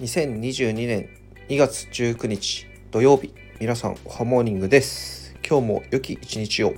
2022年2月19日土曜日。皆さんおはモーニングです。今日も良き一日を。